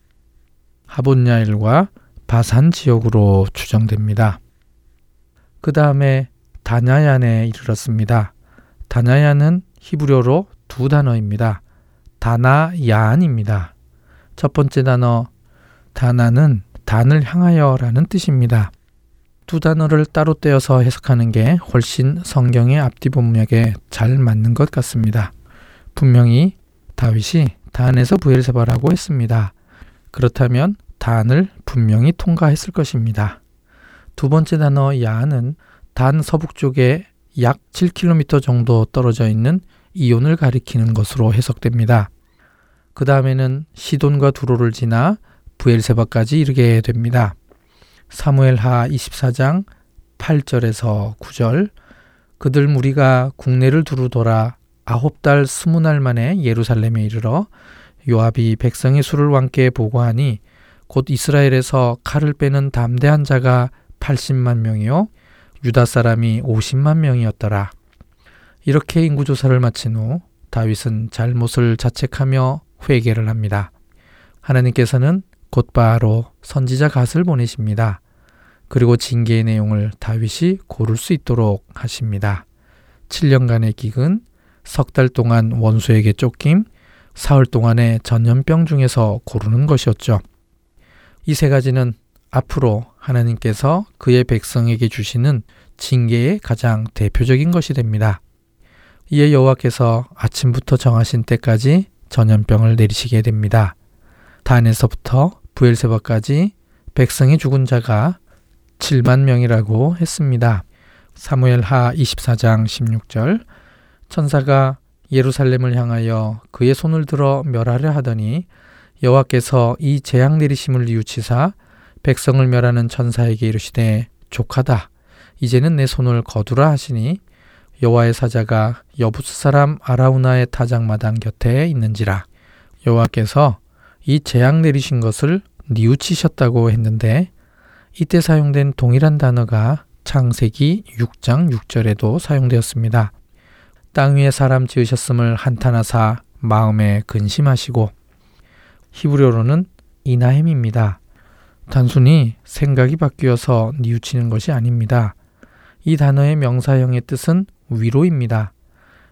하본야일과 바산 지역으로 추정됩니다. 그 다음에 다냐얀에 이르렀습니다. 다냐얀은 히브리어로 두 단어입니다. 다나야안입니다. 첫 번째 단어 다나는 단을 향하여라는 뜻입니다. 두 단어를 따로 떼어서 해석하는 게 훨씬 성경의 앞뒤 본맥에 잘 맞는 것 같습니다. 분명히 다윗이 단에서 부엘세바라고 했습니다. 그렇다면 단을 분명히 통과했을 것입니다. 두 번째 단어 야는 단 서북쪽에 약 7km 정도 떨어져 있는 이온을 가리키는 것으로 해석됩니다. 그 다음에는 시돈과 두로를 지나 부엘세바까지 이르게 됩니다. 사무엘하 24장 8절에서 9절 그들 무리가 국내를 두루 돌아 아홉 달 스무 날 만에 예루살렘에 이르러 요압이 백성의 수를 왕께 보고하니 곧 이스라엘에서 칼을 빼는 담대한 자가 80만 명이요 유다 사람이 50만 명이었더라. 이렇게 인구 조사를 마친 후 다윗은 잘못을 자책하며 회개를 합니다. 하나님께서는 곧바로 선지자 갓을 보내십니다. 그리고 징계의 내용을 다윗이 고를 수 있도록 하십니다. 7년간의 기근, 석 달 동안 원수에게 쫓김, 사흘 동안의 전염병 중에서 고르는 것이었죠. 이 세 가지는 앞으로 하나님께서 그의 백성에게 주시는 징계의 가장 대표적인 것이 됩니다. 이에 여호와께서 아침부터 정하신 때까지 전염병을 내리시게 됩니다. 단에서부터 부엘세바까지 백성의 죽은 자가 7만 명이라고 했습니다. 사무엘 하 24장 16절 천사가 예루살렘을 향하여 그의 손을 들어 멸하려 하더니 여호와께서 이 재앙 내리심을 뉘우치사 백성을 멸하는 천사에게 이르시되 족하다 이제는 내 손을 거두라 하시니 여호와의 사자가 여부스 사람 아라우나의 타작마당 곁에 있는지라 여호와께서 이 재앙 내리신 것을 뉘우치셨다고 했는데 이때 사용된 동일한 단어가 창세기 6장 6절에도 사용되었습니다. 땅 위에 사람 지으셨음을 한탄하사 마음에 근심하시고 히브리어로는 이나햄입니다. 단순히 생각이 바뀌어서 뉘우치는 것이 아닙니다. 이 단어의 명사형의 뜻은 위로입니다.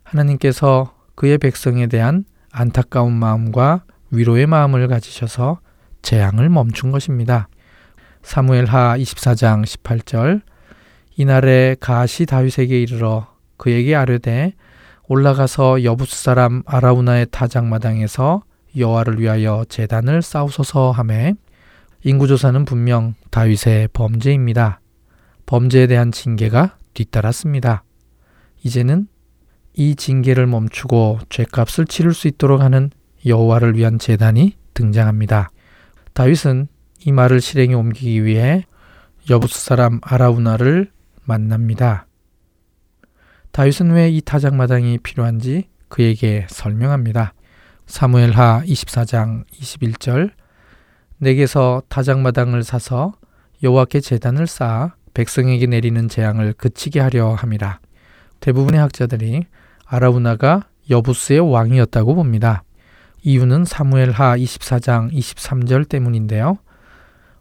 하나님께서 그의 백성에 대한 안타까운 마음과 위로의 마음을 가지셔서 재앙을 멈춘 것입니다. 사무엘하 24장 18절 이날에 가시 다윗에게 이르러 그에게 아뢰되 올라가서 여부스 사람 아라우나의 타작마당에서 여호와를 위하여 재단을 쌓으소서 하매 인구조사는 분명 다윗의 범죄입니다. 범죄에 대한 징계가 뒤따랐습니다. 이제는 이 징계를 멈추고 죄값을 치를 수 있도록 하는 여호와를 위한 재단이 등장합니다. 다윗은 이 말을 실행에 옮기기 위해 여부스 사람 아라우나를 만납니다. 다윗은 왜 이 타작마당이 필요한지 그에게 설명합니다. 사무엘하 24장 21절 내게서 타작마당을 사서 여호와께 제단을 쌓아 백성에게 내리는 재앙을 그치게 하려 함이라. 대부분의 학자들이 아라우나가 여부스의 왕이었다고 봅니다. 이유는 사무엘하 24장 23절 때문인데요.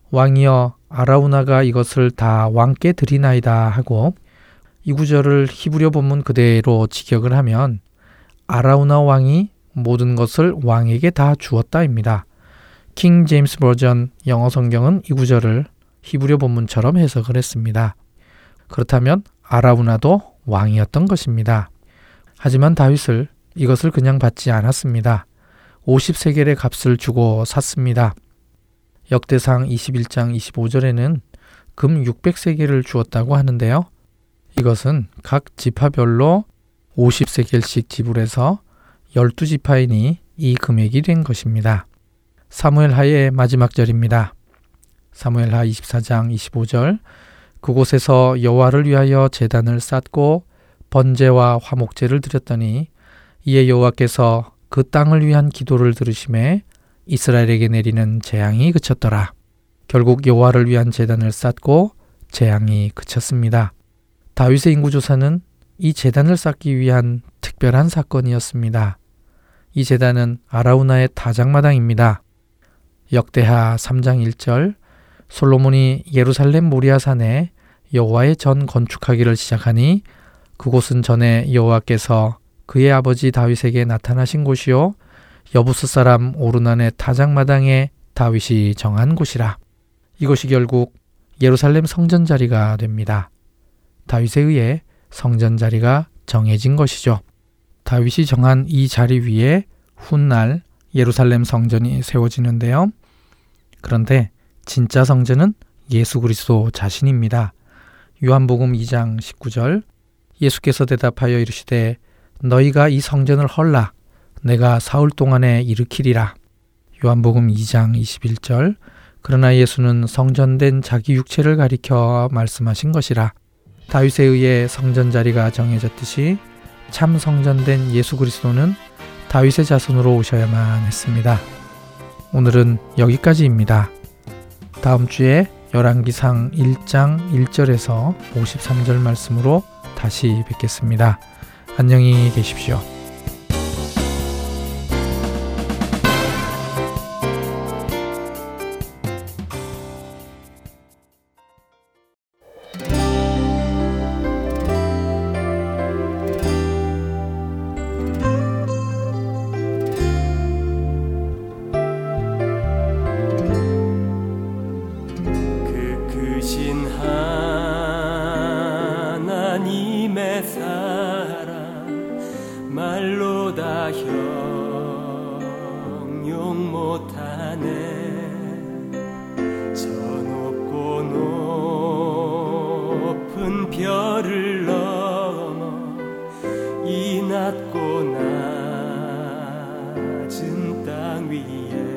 왕이여 아라우나가 이것을 다 왕께 드리나이다 하고 이 구절을 히브리어 본문 그대로 직역을 하면 아라우나 왕이 모든 것을 왕에게 다 주었다입니다. 킹 제임스 버전 영어 성경은 이 구절을 히브리어 본문처럼 해석을 했습니다. 그렇다면 아라우나도 왕이었던 것입니다. 하지만 다윗을 이것을 그냥 받지 않았습니다. 50세겔의 값을 주고 샀습니다. 역대상 21장 25절에는 금 600세겔을 주었다고 하는데요. 이것은 각 지파별로 50세겔씩 지불해서 12지파인이 이 금액이 된 것입니다. 사무엘 하의 마지막 절입니다. 사무엘 하 24장 25절 그곳에서 여호와를 위하여 제단을 쌓고 번제와 화목제를 드렸더니 이에 여호와께서 그 땅을 위한 기도를 들으심에 이스라엘에게 내리는 재앙이 그쳤더라. 결국 여호와를 위한 제단을 쌓고 재앙이 그쳤습니다. 다윗의 인구조사는 이 재단을 쌓기 위한 특별한 사건이었습니다. 이 재단은 아라우나의 다장마당입니다. 역대하 3장 1절 솔로몬이 예루살렘 모리아산에 여호와의 전 건축하기를 시작하니 그곳은 전에 여호와께서 그의 아버지 다윗에게 나타나신 곳이요 여부스 사람 오르난의 타작마당에 다윗이 정한 곳이라. 이것이 결국 예루살렘 성전 자리가 됩니다. 다윗에 의해 성전 자리가 정해진 것이죠. 다윗이 정한 이 자리 위에 훗날 예루살렘 성전이 세워지는데요. 그런데 진짜 성전은 예수 그리스도 자신입니다. 요한복음 2장 19절 예수께서 대답하여 이르시되 너희가 이 성전을 헐라 내가 사흘 동안에 일으키리라. 요한복음 2장 21절 그러나 예수는 성전된 자기 육체를 가리켜 말씀하신 것이라. 다윗에 의해 성전 자리가 정해졌듯이 참 성전된 예수 그리스도는 다윗의 자손으로 오셔야만 했습니다. 오늘은 여기까지입니다. 다음 주에 열왕기상 1장 1절에서 53절 말씀으로 다시 뵙겠습니다. 안녕히 계십시오. 별을 넘어 이 낮고 낮은 땅 위에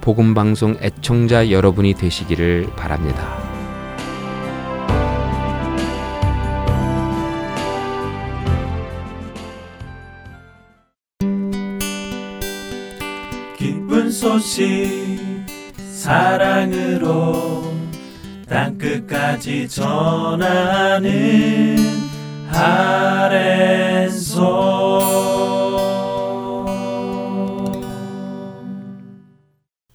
복음 방송 애청자 여러분이 되시기를 바랍니다. 기쁜 소식 사랑으로 땅 끝까지 전하는 아랜소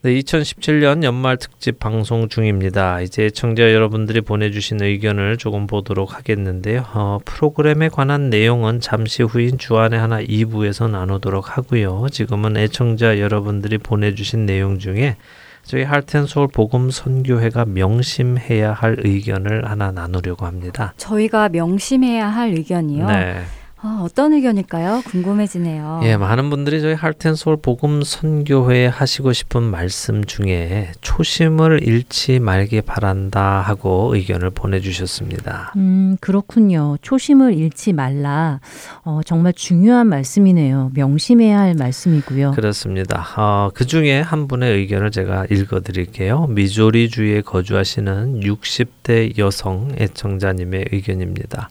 네, 2017년 연말 특집 방송 중입니다. 이제 청자 여러분들이 보내주신 의견을 조금 보도록 하겠는데요. 어, 프로그램에 관한 내용은 잠시 후인 주안의 하나 2부에서 나누도록 하고요. 지금은 애청자 여러분들이 보내주신 내용 중에 저희 할텐서울 복음 선교회가 명심해야 할 의견을 하나 나누려고 합니다. 저희가 명심해야 할 의견이요. 네. 아, 어떤 의견일까요? 궁금해지네요. 예, 많은 분들이 저희 할텐솔 복음 선교회에 하시고 싶은 말씀 중에 초심을 잃지 말기 바란다 하고 의견을 보내주셨습니다. 음, 그렇군요. 초심을 잃지 말라. 어, 정말 중요한 말씀이네요. 명심해야 할 말씀이고요. 그렇습니다. 어, 그 중에 한 분의 의견을 제가 읽어드릴게요. 미조리주에 거주하시는 60대 여성 애청자님의 의견입니다.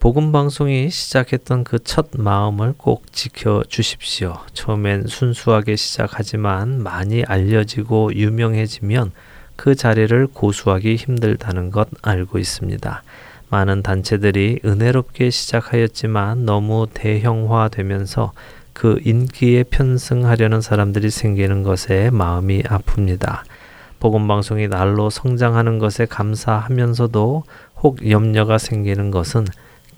복음 방송이 시작했던 그 첫 마음을 꼭 지켜 주십시오. 처음엔 순수하게 시작하지만 많이 알려지고 유명해지면 그 자리를 고수하기 힘들다는 것 알고 있습니다. 많은 단체들이 은혜롭게 시작하였지만 너무 대형화되면서 그 인기에 편승하려는 사람들이 생기는 것에 마음이 아픕니다. 복음 방송이 날로 성장하는 것에 감사하면서도 혹 염려가 생기는 것은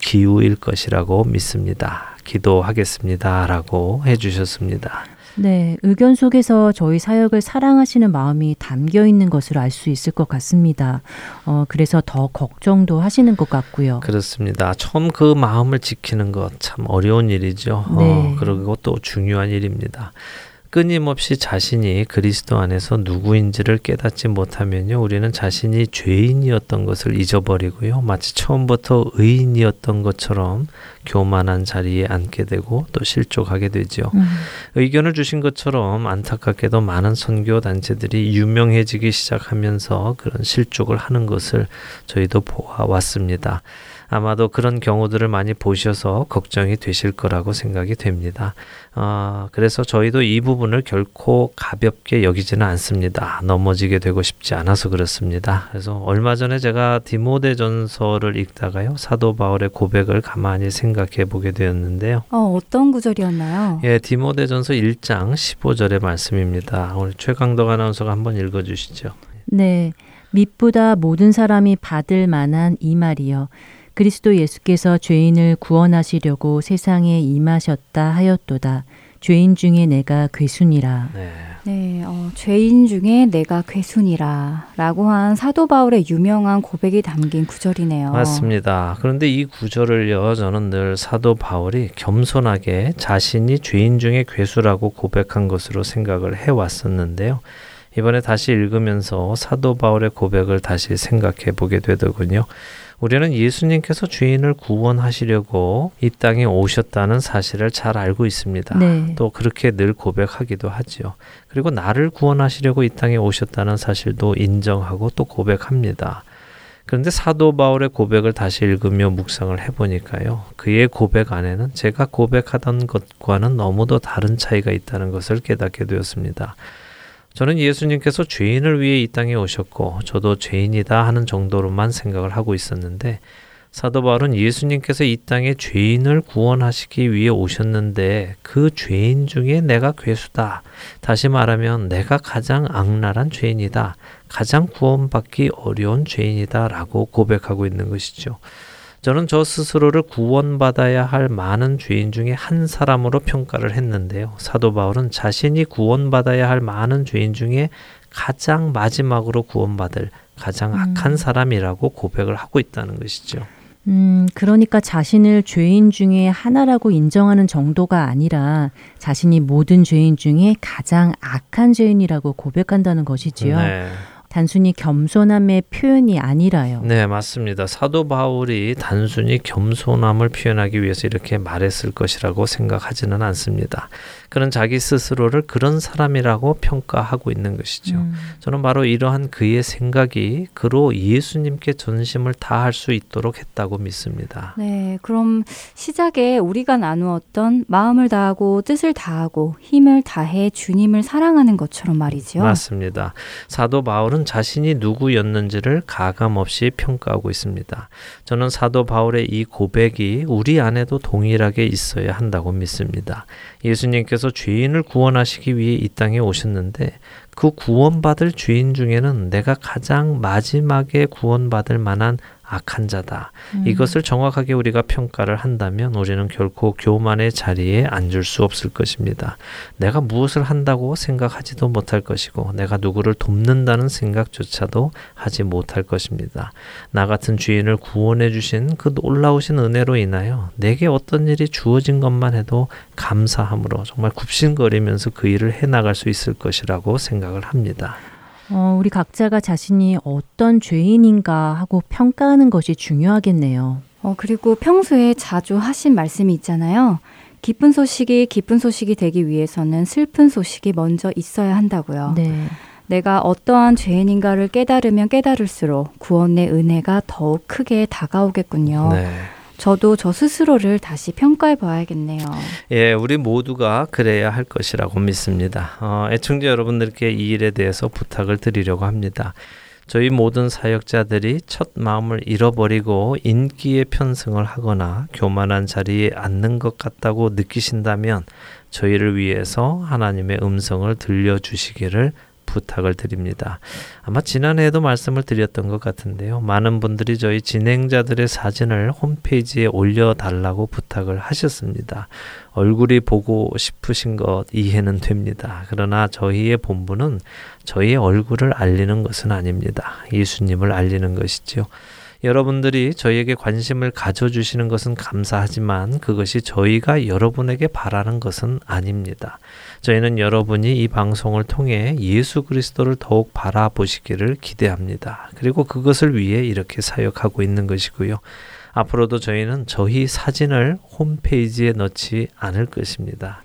기우일 것이라고 믿습니다. 기도하겠습니다. 라고 해주셨습니다. 네, 의견 속에서 저희 사역을 사랑하시는 마음이 담겨 있는 것을 알 수 있을 것 같습니다. 어, 그래서 더 걱정도 하시는 것 같고요. 그렇습니다. 처음 그 마음을 지키는 것 참 어려운 일이죠. 네. 어, 그리고 또 중요한 일입니다. 끊임없이 자신이 그리스도 안에서 누구인지를 깨닫지 못하면요, 우리는 자신이 죄인이었던 것을 잊어버리고요, 마치 처음부터 의인이었던 것처럼 교만한 자리에 앉게 되고 또 실족하게 되죠. 음, 의견을 주신 것처럼 안타깝게도 많은 선교 단체들이 유명해지기 시작하면서 그런 실족을 하는 것을 저희도 보아왔습니다. 아마도 그런 경우들을 많이 보셔서 걱정이 되실 거라고 생각이 됩니다. 어, 그래서 저희도 이 부분을 결코 가볍게 여기지는 않습니다. 넘어지게 되고 싶지 않아서 그렇습니다. 그래서 얼마 전에 제가 디모데전서를 읽다가요 사도 바울의 고백을 가만히 생각해 보게 되었는데요. 어, 어떤 구절이었나요? 예, 디모데전서 1장 15절의 말씀입니다. 오늘 최강덕 아나운서가 한번 읽어주시죠. 네, 밑보다 모든 사람이 받을 만한 이 말이요. 그리스도 예수께서 죄인을 구원하시려고 세상에 임하셨다 하였도다. 죄인 중에 내가 괴순이라. 네. 네, 어, 죄인 중에 내가 괴순이라 라고 한 사도 바울의 유명한 고백이 담긴 구절이네요. 맞습니다. 그런데 이 구절을요, 저는 늘 사도 바울이 겸손하게 자신이 죄인 중에 괴수라고 고백한 것으로 생각을 해왔었는데요. 이번에 다시 읽으면서 사도 바울의 고백을 다시 생각해 보게 되더군요. 우리는 예수님께서 죄인을 구원하시려고 이 땅에 오셨다는 사실을 잘 알고 있습니다. 네. 또 그렇게 늘 고백하기도 하지요. 그리고 나를 구원하시려고 이 땅에 오셨다는 사실도 인정하고 또 고백합니다. 그런데 사도 바울의 고백을 다시 읽으며 묵상을 해보니까요. 그의 고백 안에는 제가 고백하던 것과는 너무도 다른 차이가 있다는 것을 깨닫게 되었습니다. 저는 예수님께서 죄인을 위해 이 땅에 오셨고 저도 죄인이다 하는 정도로만 생각을 하고 있었는데 사도 바울은 예수님께서 이 땅에 죄인을 구원하시기 위해 오셨는데 그 죄인 중에 내가 괴수다. 다시 말하면 내가 가장 악랄한 죄인이다. 가장 구원받기 어려운 죄인이다. 라고 고백하고 있는 것이죠. 저는 저 스스로를 구원받아야 할 많은 죄인 중에 한 사람으로 평가를 했는데요. 사도 바울은 자신이 구원받아야 할 많은 죄인 중에 가장 마지막으로 구원받을 가장 악한 사람이라고 고백을 하고 있다는 것이죠. 음, 그러니까 자신을 죄인 중에 하나라고 인정하는 정도가 아니라 자신이 모든 죄인 중에 가장 악한 죄인이라고 고백한다는 것이지요. 네. 단순히 겸손함의 표현이 아니라요. 네, 맞습니다. 사도 바울이 단순히 겸손함을 표현하기 위해서 이렇게 말했을 것이라고 생각하지는 않습니다. 그는 자기 스스로를 그런 사람이라고 평가하고 있는 것이죠. 음, 저는 바로 이러한 그의 생각이 그로 예수님께 전심을 다할 수 있도록 했다고 믿습니다. 네, 그럼 시작에 우리가 나누었던 마음을 다하고 뜻을 다하고 힘을 다해 주님을 사랑하는 것처럼 말이지요. 맞습니다. 사도 바울은 자신이 누구였는지를 가감 없이 평가하고 있습니다. 저는 사도 바울의 이 고백이 우리 안에도 동일하게 있어야 한다고 믿습니다. 예수님께서 죄인을 구원하시기 위해 이 땅에 오셨는데 그 구원받을 죄인 중에는 내가 가장 마지막에 구원받을 만한 악한 자다. 음. 이것을 정확하게 우리가 평가를 한다면 우리는 결코 교만의 자리에 앉을 수 없을 것입니다. 내가 무엇을 한다고 생각하지도 못할 것이고 내가 누구를 돕는다는 생각조차도 하지 못할 것입니다. 나 같은 주인을 구원해 주신 그 놀라우신 은혜로 인하여 내게 어떤 일이 주어진 것만 해도 감사함으로 정말 굽신거리면서 그 일을 해 나갈 수 있을 것이라고 생각을 합니다. 어, 우리 각자가 자신이 어떤 죄인인가 하고 평가하는 것이 중요하겠네요. 어, 그리고 평소에 자주 하신 말씀이 있잖아요. 기쁜 소식이 기쁜 소식이 되기 위해서는 슬픈 소식이 먼저 있어야 한다고요. 네. 내가 어떠한 죄인인가를 깨달으면 깨달을수록 구원의 은혜가 더욱 크게 다가오겠군요. 네. 저도 저 스스로를 다시 평가해 봐야겠네요. 예, 우리 모두가 그래야 할 것이라고 믿습니다. 어, 애청자 여러분들께 이 일에 대해서 부탁을 드리려고 합니다. 저희 모든 사역자들이 첫 마음을 잃어버리고 인기에 편승을 하거나 교만한 자리에 앉는 것 같다고 느끼신다면 저희를 위해서 하나님의 음성을 들려주시기를 부탁을 드립니다. 아마 지난해에도 말씀을 드렸던 것 같은데요. 많은 분들이 저희 진행자들의 사진을 홈페이지에 올려달라고 부탁을 하셨습니다. 얼굴이 보고 싶으신 것 이해는 됩니다. 그러나 저희의 본분은 저희의 얼굴을 알리는 것은 아닙니다. 예수님을 알리는 것이지요. 여러분들이 저희에게 관심을 가져주시는 것은 감사하지만 그것이 저희가 여러분에게 바라는 것은 아닙니다. 저희는 여러분이 이 방송을 통해 예수 그리스도를 더욱 바라보시기를 기대합니다. 그리고 그것을 위해 이렇게 사역하고 있는 것이고요. 앞으로도 저희는 저희 사진을 홈페이지에 넣지 않을 것입니다.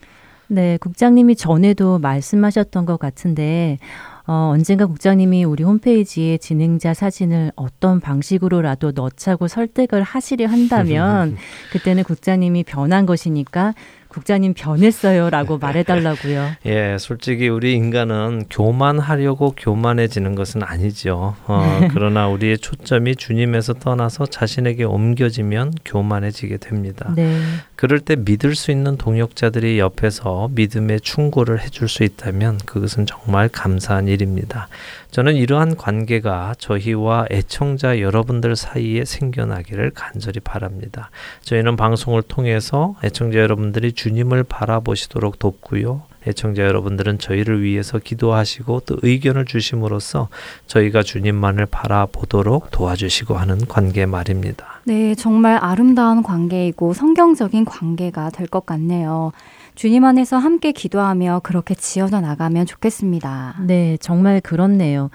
네, 국장님이 전에도 말씀하셨던 것 같은데 어, 언젠가 국장님이 우리 홈페이지에 진행자 사진을 어떤 방식으로라도 넣자고 설득을 하시려 한다면 *laughs* 그때는 국장님이 변한 것이니까 국장님 변했어요라고 *laughs* 말해달라고요. 예, 솔직히 우리 인간은 교만하려고 교만해지는 것은 아니죠. 어, 네. *laughs* 그러나 우리의 초점이 주님에서 떠나서 자신에게 옮겨지면 교만해지게 됩니다. 네. 그럴 때 믿을 수 있는 동역자들이 옆에서 믿음의 충고를 해줄 수 있다면 그것은 정말 감사한 일입니다. 저는 이러한 관계가 저희와 애청자 여러분들 사이에 생겨나기를 간절히 바랍니다. 저희는 방송을 통해서 애청자 여러분들이 주님을 바라보시도록 돕고요. 애청자 여러분들은 저희를 위해서 기도하시고 또 의견을 주심으로써 저희가 주님만을 바라보도록 도와주시고 하는 관계 말입니다. 네, 정말 아름다운 관계이고 성경적인 관계가 될 것 같네요. 주님 안에서 함께 기도하며 그렇게 지어져 나가면 좋겠습니다. 네, 정말 그렇네요.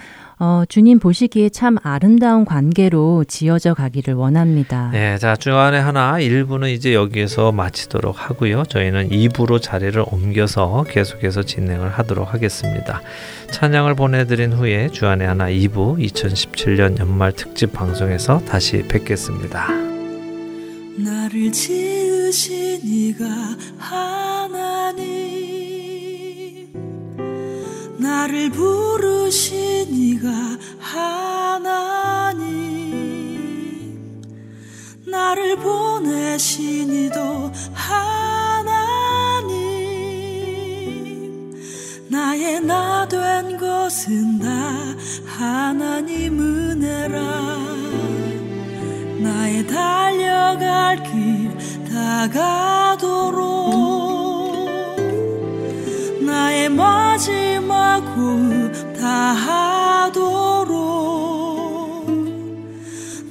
어, 주님 보시기에 참 아름다운 관계로 지어져 가기를 원합니다. 네, 자, 주안에 하나 1부는 이제 여기에서 마치도록 하고요. 저희는 2부로 자리를 옮겨서 계속해서 진행을 하도록 하겠습니다. 찬양을 보내드린 후에 주안에 하나 2부 2017년 연말 특집 방송에서 다시 뵙겠습니다. 나를 지으신 이가 하나님 나를 부르신 이가 하나님. 나를 보내신 이도 하나님. 나의 나 된 것은 다 하나님 은혜라. 나의 달려갈 길 다가도록 마지막 호흡 다하도록.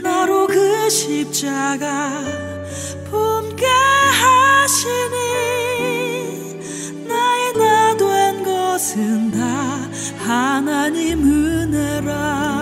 나로 그 십자가 품게 하시니 나의 나 된 것은 다 하나님 은혜라